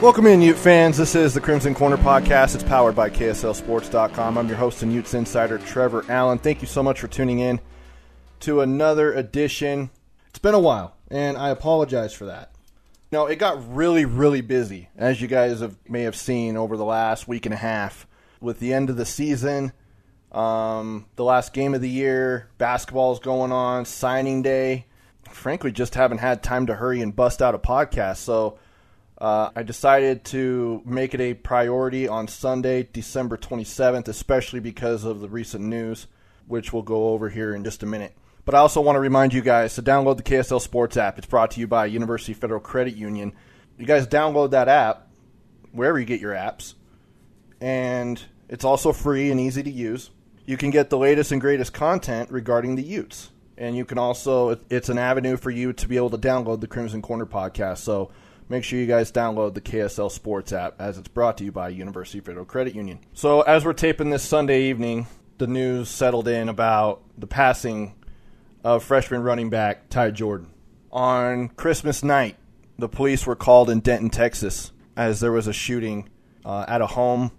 Welcome in, Ute fans. This is the Crimson Corner podcast. It's powered by KSLSports.com. I'm your host and Utes insider, Trevor Allen. Thank you so much for tuning in to another edition. It's been a while, and I apologize for that. No, it got really, really busy, as you guys have, may have seen over the last week and a half, with the end of the season, um, the last game of the year, basketball's going on, signing day. Frankly, just haven't had time to hurry and bust out a podcast. So uh, I decided to make it a priority on Sunday, December 27th, especially because of the recent news, which we'll go over here in just a minute. But I also want to remind you guys to download the KSL Sports app. It's brought to you by University Federal Credit Union. You guys download that app wherever you get your apps, and it's also free and easy to use. You can get the latest and greatest content regarding the Utes. And you can also, it's an avenue for you to be able to download the Crimson Corner podcast. So, make sure you guys download the KSL Sports app as it's brought to you by University Federal Credit Union. So, as we're taping this Sunday evening, the news settled in about the passing of freshman running back Ty Jordan. On Christmas night, the police were called in Denton, Texas, as there was a shooting uh, at a home,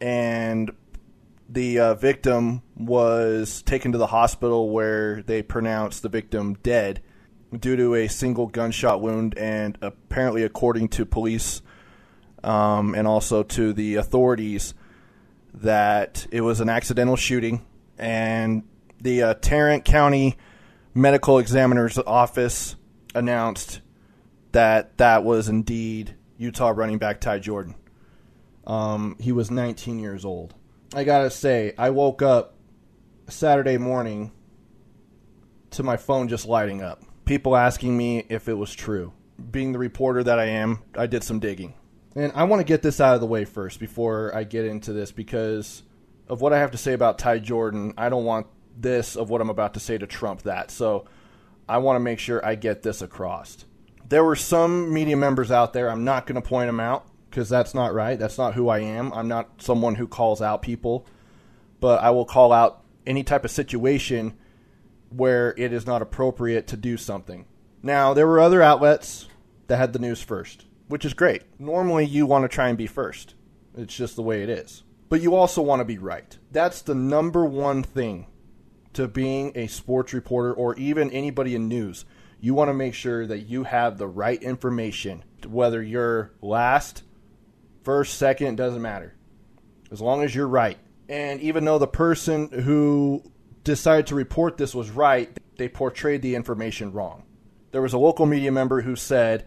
and the uh, victim was taken to the hospital where they pronounced the victim dead due to a single gunshot wound, and apparently, according to police um, and also to the authorities, that it was an accidental shooting. And the uh, Tarrant County Medical Examiner's Office announced that that was indeed Utah running back Ty Jordan. Um, he was 19 years old. I gotta say, I woke up Saturday morning to my phone just lighting up people asking me if it was true. Being the reporter that I am, I did some digging. And I want to get this out of the way first before I get into this because of what I have to say about Ty Jordan. I don't want this of what I'm about to say to trump that. So I want to make sure I get this across. There were some media members out there, I'm not going to point them out because that's not right. That's not who I am. I'm not someone who calls out people, but I will call out any type of situation where it is not appropriate to do something. Now, there were other outlets that had the news first, which is great. Normally, you want to try and be first, it's just the way it is. But you also want to be right. That's the number one thing to being a sports reporter or even anybody in news. You want to make sure that you have the right information, whether you're last, first, second, doesn't matter. As long as you're right. And even though the person who decided to report this was right, they portrayed the information wrong. There was a local media member who said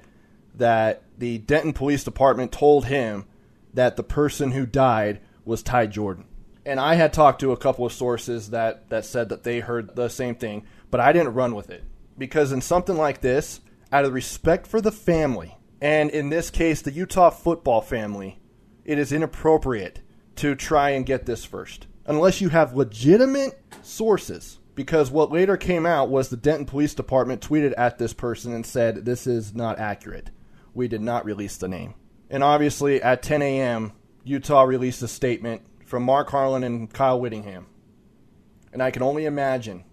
that the Denton Police Department told him that the person who died was Ty Jordan. And I had talked to a couple of sources that, that said that they heard the same thing, but I didn't run with it. Because in something like this, out of respect for the family, and in this case, the Utah football family, it is inappropriate to try and get this first. Unless you have legitimate sources. Because what later came out was the Denton Police Department tweeted at this person and said, This is not accurate. We did not release the name. And obviously, at 10 a.m., Utah released a statement from Mark Harlan and Kyle Whittingham. And I can only imagine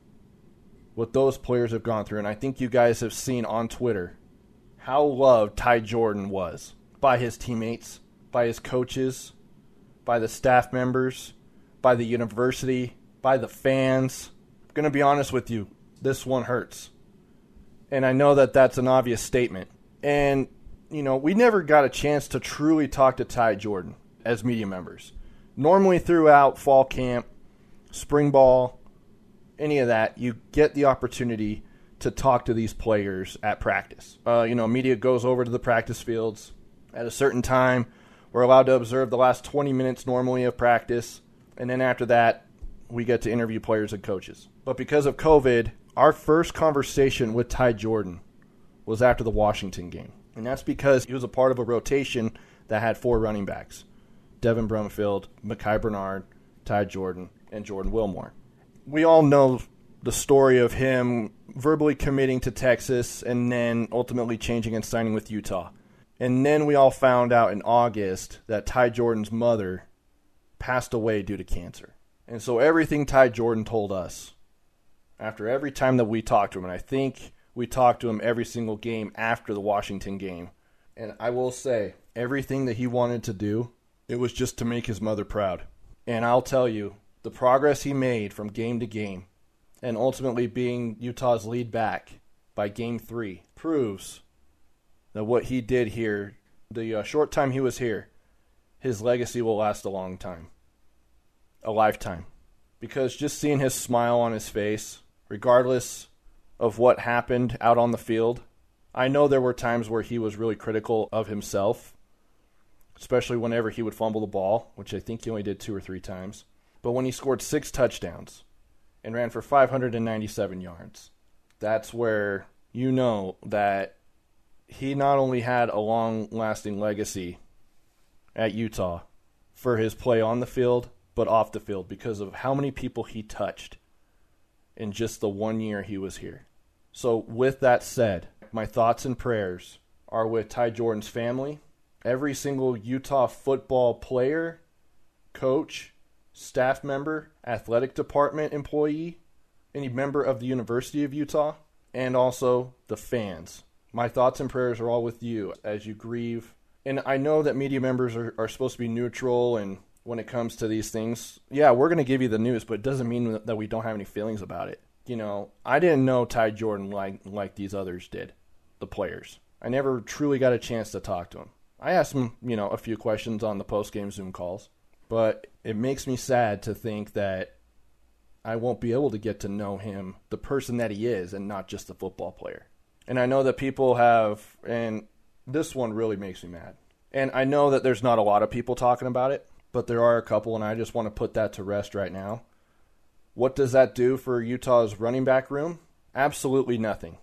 what those players have gone through. And I think you guys have seen on Twitter how loved Ty Jordan was by his teammates, by his coaches, by the staff members, by the university, by the fans. I'm going to be honest with you, this one hurts. And I know that that's an obvious statement. And, you know, we never got a chance to truly talk to Ty Jordan as media members. Normally, throughout fall camp, spring ball, any of that, you get the opportunity to talk to these players at practice. Uh, you know, media goes over to the practice fields at a certain time. We're allowed to observe the last 20 minutes normally of practice, and then after that, we get to interview players and coaches. But because of COVID, our first conversation with Ty Jordan was after the Washington game. And that's because he was a part of a rotation that had four running backs Devin Brumfield, Micah Bernard, Ty Jordan, and Jordan Wilmore. We all know the story of him verbally committing to Texas and then ultimately changing and signing with Utah. And then we all found out in August that Ty Jordan's mother passed away due to cancer. And so everything Ty Jordan told us after every time that we talked to him, and I think we talked to him every single game after the Washington game. And I will say, everything that he wanted to do, it was just to make his mother proud. And I'll tell you, the progress he made from game to game, and ultimately being Utah's lead back by game three, proves that what he did here, the uh, short time he was here, his legacy will last a long time, a lifetime. Because just seeing his smile on his face, regardless of what happened out on the field, I know there were times where he was really critical of himself, especially whenever he would fumble the ball, which I think he only did two or three times. But when he scored six touchdowns and ran for 597 yards, that's where you know that he not only had a long lasting legacy at Utah for his play on the field, but off the field because of how many people he touched in just the one year he was here. So, with that said, my thoughts and prayers are with Ty Jordan's family, every single Utah football player, coach, staff member, athletic department employee, any member of the University of Utah, and also the fans my thoughts and prayers are all with you as you grieve. And I know that media members are, are supposed to be neutral and when it comes to these things, yeah, we're going to give you the news, but it doesn't mean that we don't have any feelings about it. You know, I didn't know Ty Jordan like like these others did, the players. I never truly got a chance to talk to him. I asked him, you know, a few questions on the post game Zoom calls, but it makes me sad to think that I won't be able to get to know him, the person that he is, and not just the football player. And I know that people have, and this one really makes me mad. And I know that there's not a lot of people talking about it, but there are a couple, and I just want to put that to rest right now. What does that do for Utah's running back room? Absolutely nothing,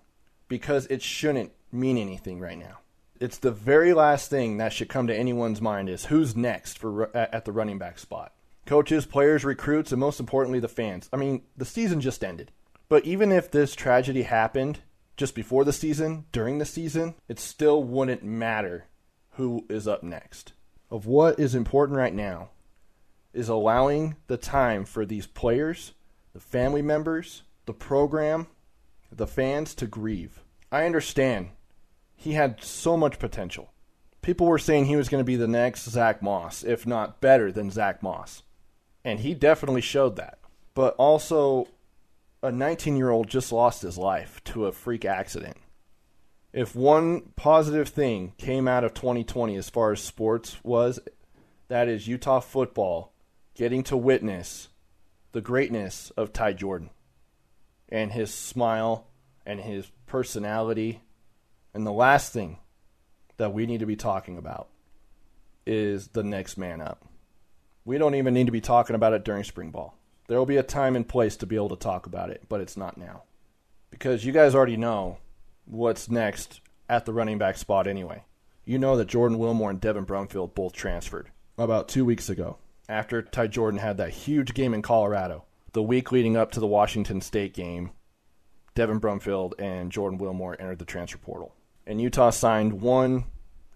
because it shouldn't mean anything right now. It's the very last thing that should come to anyone's mind is who's next for at the running back spot. Coaches, players, recruits, and most importantly, the fans. I mean, the season just ended. But even if this tragedy happened just before the season, during the season, it still wouldn't matter who is up next. Of what is important right now is allowing the time for these players, the family members, the program, the fans to grieve. I understand he had so much potential. People were saying he was going to be the next Zach Moss, if not better than Zach Moss. And he definitely showed that. But also, a 19 year old just lost his life to a freak accident. If one positive thing came out of 2020 as far as sports was, that is Utah football getting to witness the greatness of Ty Jordan and his smile and his personality. And the last thing that we need to be talking about is the next man up. We don't even need to be talking about it during spring ball. There will be a time and place to be able to talk about it, but it's not now. Because you guys already know what's next at the running back spot anyway. You know that Jordan Wilmore and Devin Brumfield both transferred about two weeks ago after Ty Jordan had that huge game in Colorado. The week leading up to the Washington State game, Devin Brumfield and Jordan Wilmore entered the transfer portal. And Utah signed one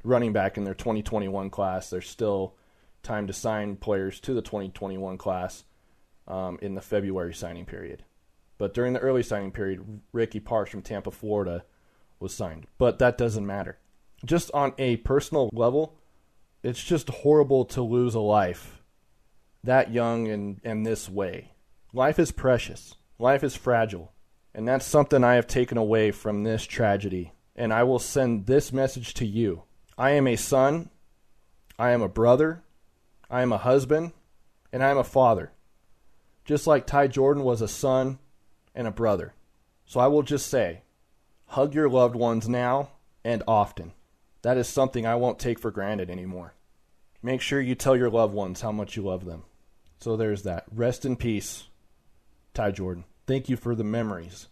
running back in their 2021 class. There's still time to sign players to the 2021 class um, in the February signing period. But during the early signing period, Ricky Parks from Tampa, Florida, was signed. But that doesn't matter. Just on a personal level, it's just horrible to lose a life that young and, and this way. Life is precious, life is fragile. And that's something I have taken away from this tragedy. And I will send this message to you I am a son, I am a brother, I am a husband, and I am a father. Just like Ty Jordan was a son and a brother. So I will just say hug your loved ones now and often. That is something I won't take for granted anymore. Make sure you tell your loved ones how much you love them. So there's that. Rest in peace, Ty Jordan. Thank you for the memories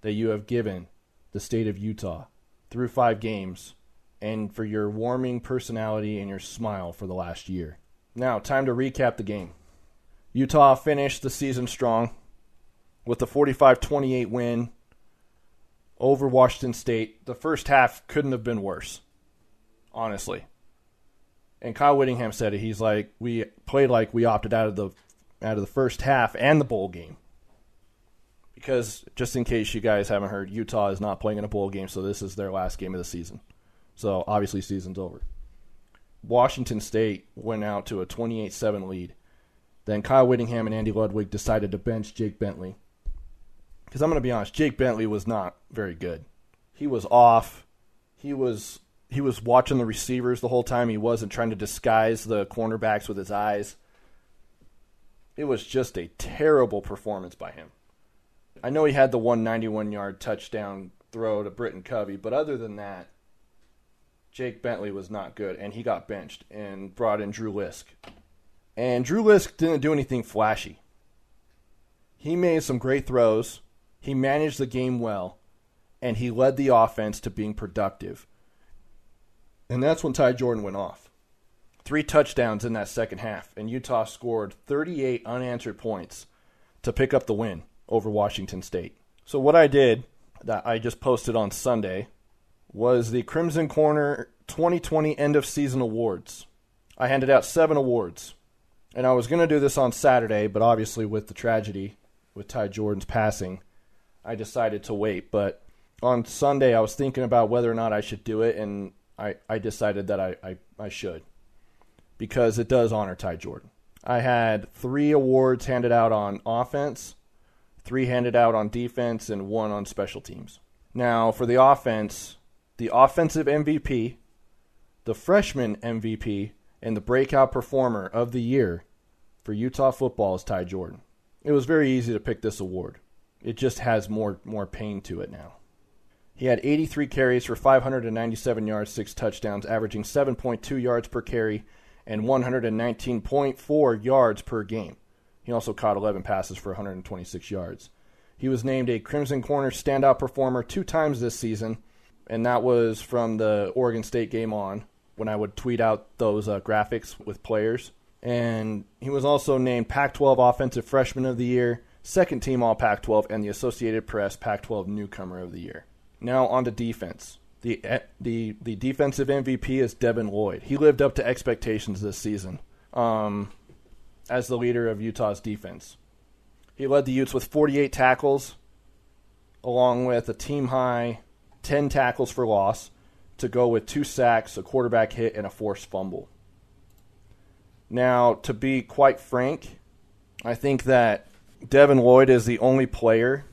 that you have given the state of Utah through five games and for your warming personality and your smile for the last year. Now, time to recap the game. Utah finished the season strong with a 45 28 win over Washington State. The first half couldn't have been worse, honestly. And Kyle Whittingham said it. He's like, we played like we opted out of the out of the first half and the bowl game. Because just in case you guys haven't heard, Utah is not playing in a bowl game, so this is their last game of the season. So obviously, season's over. Washington State went out to a 28-7 lead. Then Kyle Whittingham and Andy Ludwig decided to bench Jake Bentley because I'm going to be honest, Jake Bentley was not very good. He was off. He was he was watching the receivers the whole time. He wasn't trying to disguise the cornerbacks with his eyes. It was just a terrible performance by him. I know he had the 191 yard touchdown throw to Britton Covey, but other than that, Jake Bentley was not good, and he got benched and brought in Drew Lisk. And Drew Lisk didn't do anything flashy. He made some great throws. He managed the game well, and he led the offense to being productive. And that's when Ty Jordan went off. Three touchdowns in that second half, and Utah scored 38 unanswered points to pick up the win over Washington State. So, what I did that I just posted on Sunday was the Crimson Corner 2020 End of Season Awards. I handed out seven awards, and I was going to do this on Saturday, but obviously, with the tragedy with Ty Jordan's passing, I decided to wait. But on Sunday, I was thinking about whether or not I should do it, and I, I decided that I, I, I should because it does honor Ty Jordan. I had three awards handed out on offense, three handed out on defense, and one on special teams. Now, for the offense, the offensive MVP, the freshman MVP, and the breakout performer of the year for Utah football is Ty Jordan. It was very easy to pick this award. It just has more more pain to it now. He had 83 carries for 597 yards, six touchdowns, averaging 7.2 yards per carry and 119.4 yards per game. He also caught 11 passes for 126 yards. He was named a Crimson Corner standout performer two times this season, and that was from the Oregon State game on when I would tweet out those uh, graphics with players. And he was also named Pac 12 Offensive Freshman of the Year second team All Pac 12, and the Associated Press Pac 12 Newcomer of the Year. Now on to defense. The, eh, the, the defensive MVP is Devin Lloyd. He lived up to expectations this season um, as the leader of Utah's defense. He led the Utes with 48 tackles, along with a team high 10 tackles for loss, to go with two sacks, a quarterback hit, and a forced fumble. Now, to be quite frank, I think that Devin Lloyd is the only player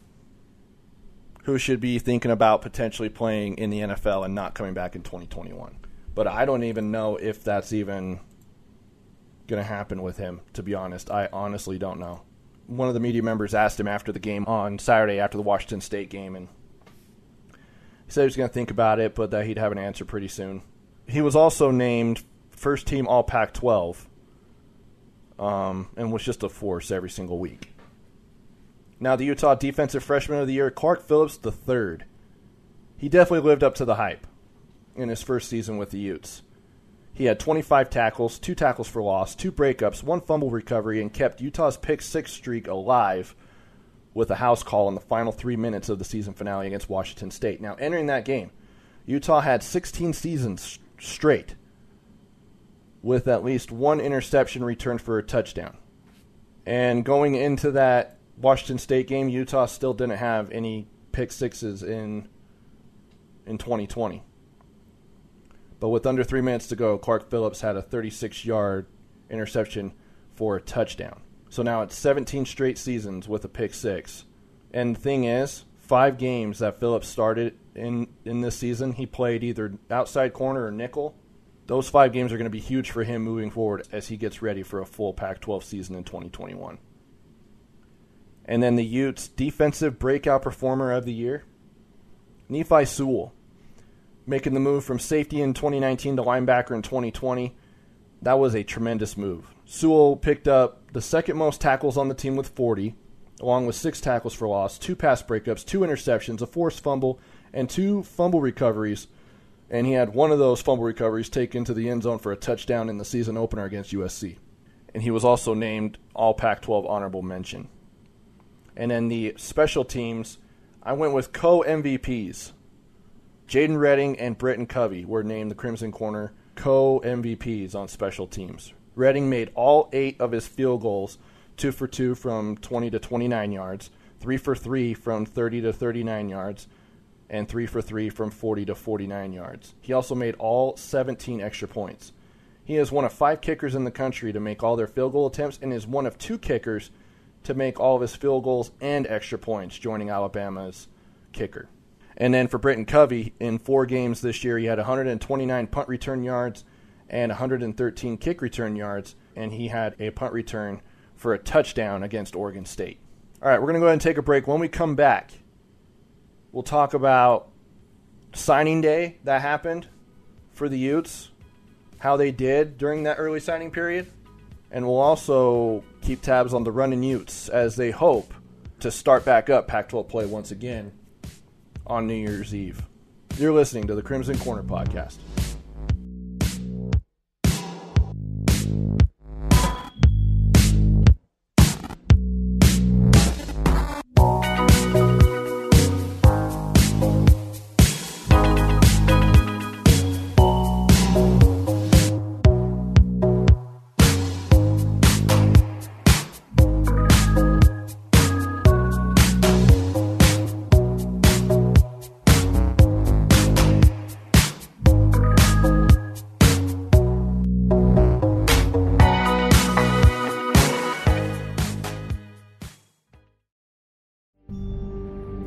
who should be thinking about potentially playing in the NFL and not coming back in 2021. But I don't even know if that's even going to happen with him, to be honest. I honestly don't know. One of the media members asked him after the game on Saturday, after the Washington State game, and he said he was going to think about it, but that he'd have an answer pretty soon. He was also named first team All Pac 12 um, and was just a force every single week. Now, the Utah Defensive Freshman of the Year, Clark Phillips III. He definitely lived up to the hype in his first season with the Utes. He had 25 tackles, two tackles for loss, two breakups, one fumble recovery, and kept Utah's pick six streak alive with a house call in the final three minutes of the season finale against Washington State. Now, entering that game, Utah had 16 seasons straight with at least one interception returned for a touchdown. And going into that Washington State game, Utah still didn't have any pick sixes in in 2020. But with under three minutes to go, Clark Phillips had a 36 yard interception for a touchdown. So now it's 17 straight seasons with a pick six. And the thing is, five games that Phillips started in in this season, he played either outside corner or nickel. Those five games are going to be huge for him moving forward as he gets ready for a full Pac-12 season in 2021. And then the Utes defensive breakout performer of the year, Nephi Sewell, making the move from safety in 2019 to linebacker in 2020. That was a tremendous move. Sewell picked up the second most tackles on the team with 40, along with six tackles for loss, two pass breakups, two interceptions, a forced fumble, and two fumble recoveries. And he had one of those fumble recoveries taken to the end zone for a touchdown in the season opener against USC. And he was also named All Pac 12 honorable mention. And then the special teams, I went with co MVPs. Jadon Redding and Britton Covey were named the Crimson Corner co MVPs on special teams. Redding made all eight of his field goals, two for two from 20 to 29 yards, three for three from 30 to 39 yards, and three for three from 40 to 49 yards. He also made all 17 extra points. He is one of five kickers in the country to make all their field goal attempts and is one of two kickers to make all of his field goals and extra points, joining Alabama's kicker. And then for Britton Covey, in four games this year, he had 129 punt return yards and 113 kick return yards, and he had a punt return for a touchdown against Oregon State. All right, we're going to go ahead and take a break. When we come back, we'll talk about signing day that happened for the Utes, how they did during that early signing period, and we'll also keep tabs on the running Utes as they hope to start back up Pac 12 play once again on New Year's Eve. You're listening to the Crimson Corner Podcast.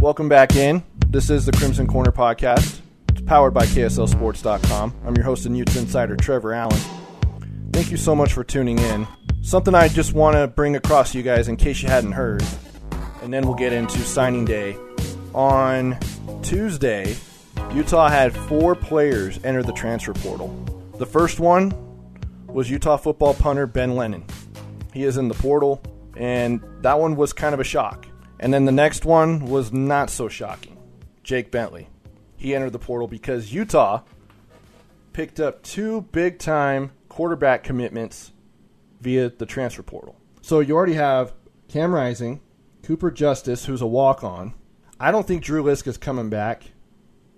Welcome back in. This is the Crimson Corner podcast. It's powered by KSLSports.com. I'm your host and Utes Insider, Trevor Allen. Thank you so much for tuning in. Something I just want to bring across to you guys in case you hadn't heard, and then we'll get into signing day. On Tuesday, Utah had four players enter the transfer portal. The first one was Utah football punter Ben Lennon. He is in the portal, and that one was kind of a shock. And then the next one was not so shocking. Jake Bentley. He entered the portal because Utah picked up two big time quarterback commitments via the transfer portal. So you already have Cam Rising, Cooper Justice, who's a walk on. I don't think Drew Lisk is coming back.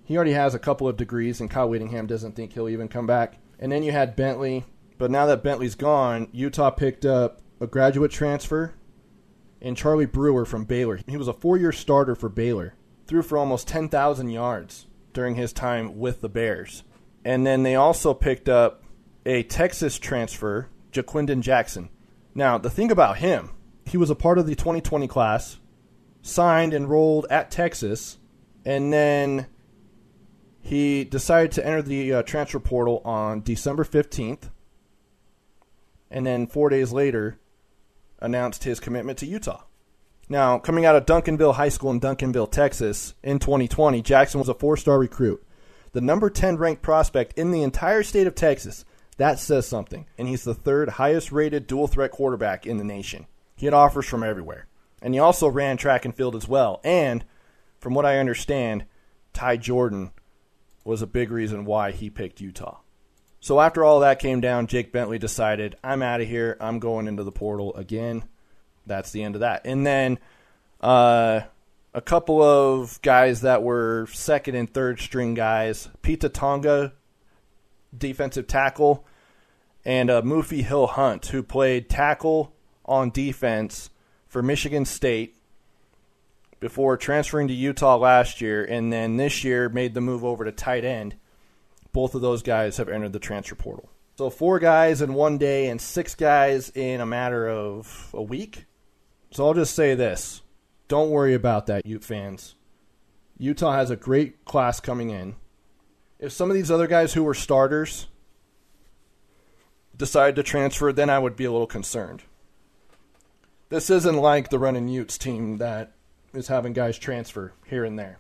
He already has a couple of degrees, and Kyle Whittingham doesn't think he'll even come back. And then you had Bentley. But now that Bentley's gone, Utah picked up a graduate transfer and Charlie Brewer from Baylor. He was a four year starter for Baylor, threw for almost 10,000 yards during his time with the Bears. And then they also picked up a Texas transfer, Ja'Quinden Jackson. Now, the thing about him, he was a part of the 2020 class, signed, enrolled at Texas, and then he decided to enter the uh, transfer portal on December 15th. And then four days later, announced his commitment to Utah. Now, coming out of Duncanville High School in Duncanville, Texas in 2020, Jackson was a four star recruit. the number 10 ranked prospect in the entire state of Texas. That says something. And he's the third highest rated dual threat quarterback in the nation. He had offers from everywhere. And he also ran track and field as well. And from what I understand, Ty Jordan was a big reason why he picked Utah. So after all that came down, Jake Bentley decided, I'm out of here. I'm going into the portal again. That's the end of that. And then uh, a couple of guys that were second and third string guys, Pita Tonga, defensive tackle, and uh, Mufi Hill Hunt, who played tackle on defense for Michigan State before transferring to Utah last year, and then this year made the move over to tight end. Both of those guys have entered the transfer portal. So four guys in one day and six guys in a matter of a week. So I'll just say this. Don't worry about that, Ute fans. Utah has a great class coming in. If some of these other guys who were starters decide to transfer, then I would be a little concerned. This isn't like the running Utes team that is having guys transfer here and there.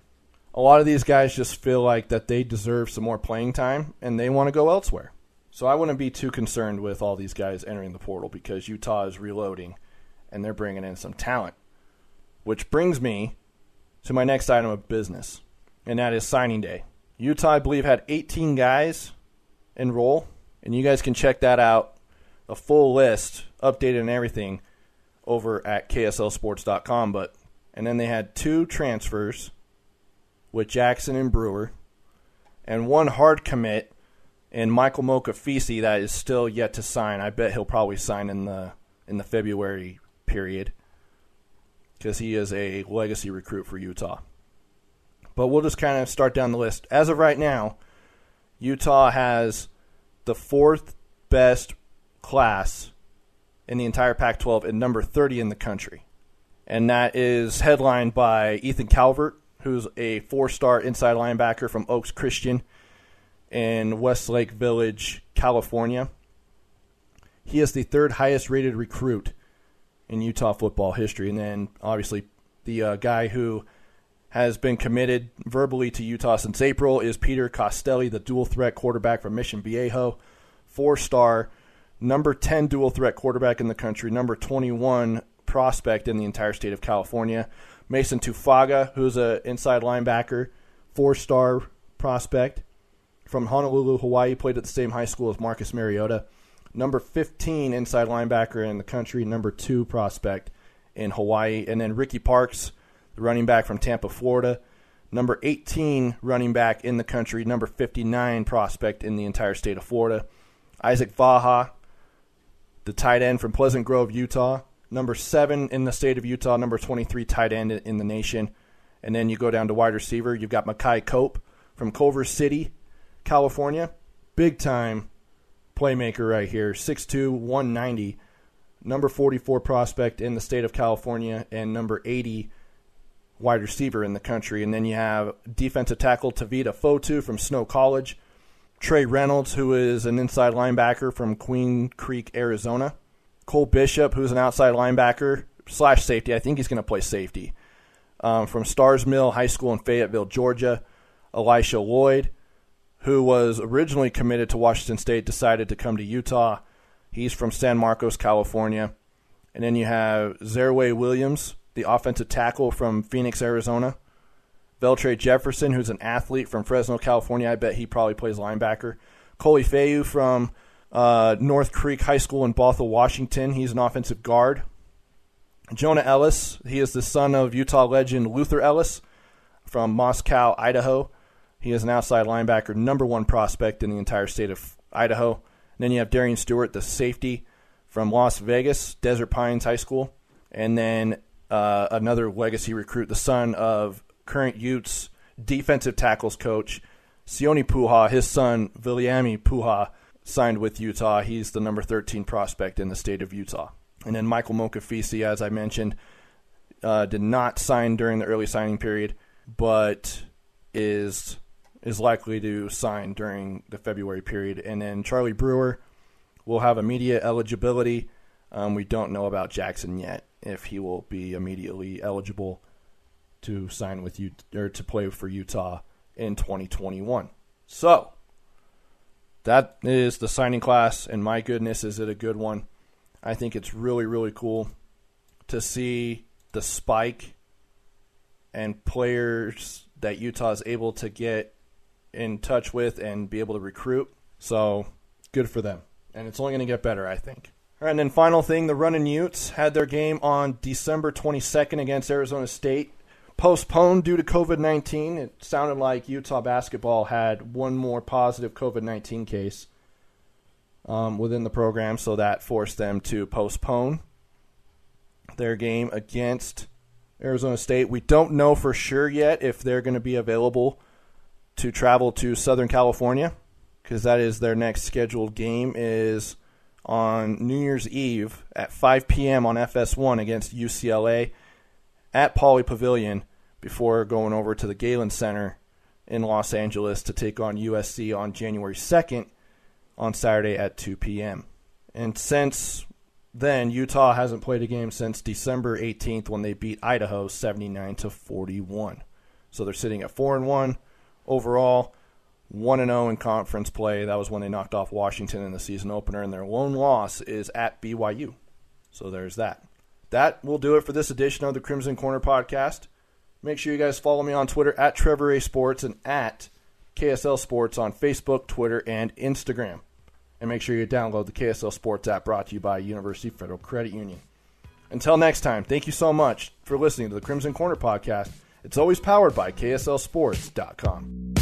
A lot of these guys just feel like that they deserve some more playing time and they want to go elsewhere. So I wouldn't be too concerned with all these guys entering the portal because Utah is reloading and they're bringing in some talent. Which brings me to my next item of business, and that is signing day. Utah, I believe, had 18 guys enroll, and you guys can check that out, a full list, updated and everything, over at KSLSports.com. But and then they had two transfers with Jackson and Brewer, and one hard commit in Michael Mokafisi that is still yet to sign. I bet he'll probably sign in the in the February period because he is a legacy recruit for Utah. But we'll just kind of start down the list. As of right now, Utah has the fourth best class in the entire Pac 12 and number 30 in the country and that is headlined by Ethan Calvert, who's a four star inside linebacker from Oaks Christian in Westlake Village, California. He is the third highest rated recruit in Utah football history. And then, obviously, the uh, guy who has been committed verbally to Utah since April is Peter Costelli, the dual threat quarterback from Mission Viejo, four star, number 10 dual threat quarterback in the country, number 21 prospect in the entire state of California. Mason Tufaga, who's an inside linebacker, four star prospect from Honolulu, Hawaii, played at the same high school as Marcus Mariota. Number 15 inside linebacker in the country, number two prospect in Hawaii. And then Ricky Parks, the running back from Tampa, Florida. Number 18 running back in the country, number 59 prospect in the entire state of Florida. Isaac Vaha, the tight end from Pleasant Grove, Utah number seven in the state of Utah, number 23 tight end in the nation. And then you go down to wide receiver. You've got Makai Cope from Culver City, California. Big time playmaker right here. 6'2, 190. Number 44 prospect in the state of California and number 80 wide receiver in the country. And then you have defensive tackle Tavita Fotu from Snow College. Trey Reynolds, who is an inside linebacker from Queen Creek, Arizona. Cole Bishop, who's an outside linebacker slash safety. I think he's going to play safety. Um, from Starr's Mill High School in Fayetteville, Georgia. Elisha Lloyd, who was originally committed to Washington State, decided to come to Utah. He's from San Marcos, California. And then you have Zerway Williams, the offensive tackle from Phoenix, Arizona. Velltray Jefferson, who's an athlete from Fresno, California. I bet he probably plays linebacker. Coley Fayu from uh, North Creek High School in Bothell, Washington. He's an offensive guard. Jonah Ellis, he is the son of Utah legend Luther Ellis from Moscow, Idaho. He is an outside linebacker, number one prospect in the entire state of Idaho. And then you have Darian Stewart, the safety from Las Vegas, Desert Pines High School. And then uh, another legacy recruit, the son of current Utes defensive tackles coach, Sione Po'uha, his son, Viliami Po'uha, signed with Utah. He's the number 13 prospect in the state of Utah. And then Michael Mokafisi, as I mentioned, uh, did not sign during the early signing period, but is is likely to sign during the February period. And then Charlie Brewer will have immediate eligibility. Um, we don't know about Jackson yet if he will be immediately eligible to sign with you or to play for Utah in 2021. So, that is the signing class, and my goodness, is it a good one? I think it's really, really cool to see the spike and players that Utah is able to get in touch with and be able to recruit. So, good for them. And it's only going to get better, I think. All right, and then final thing, the Running Utes had their game on December 22nd against Arizona State postponed due to COVID 19. It sounded like Utah basketball had one more positive COVID 19 case um, within the program, so that forced them to postpone their game against Arizona State. We don't know for sure yet if they're going to be available to travel to Southern California because that is their next scheduled game is on New Year's Eve at 5 p.m. on FS1 against UCLA at Pauley Pavilion before going over to the Galen Center in Los Angeles to take on USC on January 2nd on Saturday at 2 p.m. And since then, Utah hasn't played a game since December 18th when they beat Idaho 79 to 41. So they're sitting at 4 and 1 overall, 1 and 0 in conference play. That was when they knocked off Washington in the season opener and their lone loss is at BYU. So there's that that will do it for this edition of the Crimson Corner podcast. Make sure you guys follow me on Twitter at Trevor A Sports and at KSL Sports on Facebook, Twitter, and Instagram. And make sure you download the KSL Sports app brought to you by University Federal Credit Union. Until next time, thank you so much for listening to the Crimson Corner podcast. It's always powered by KSLSports.com.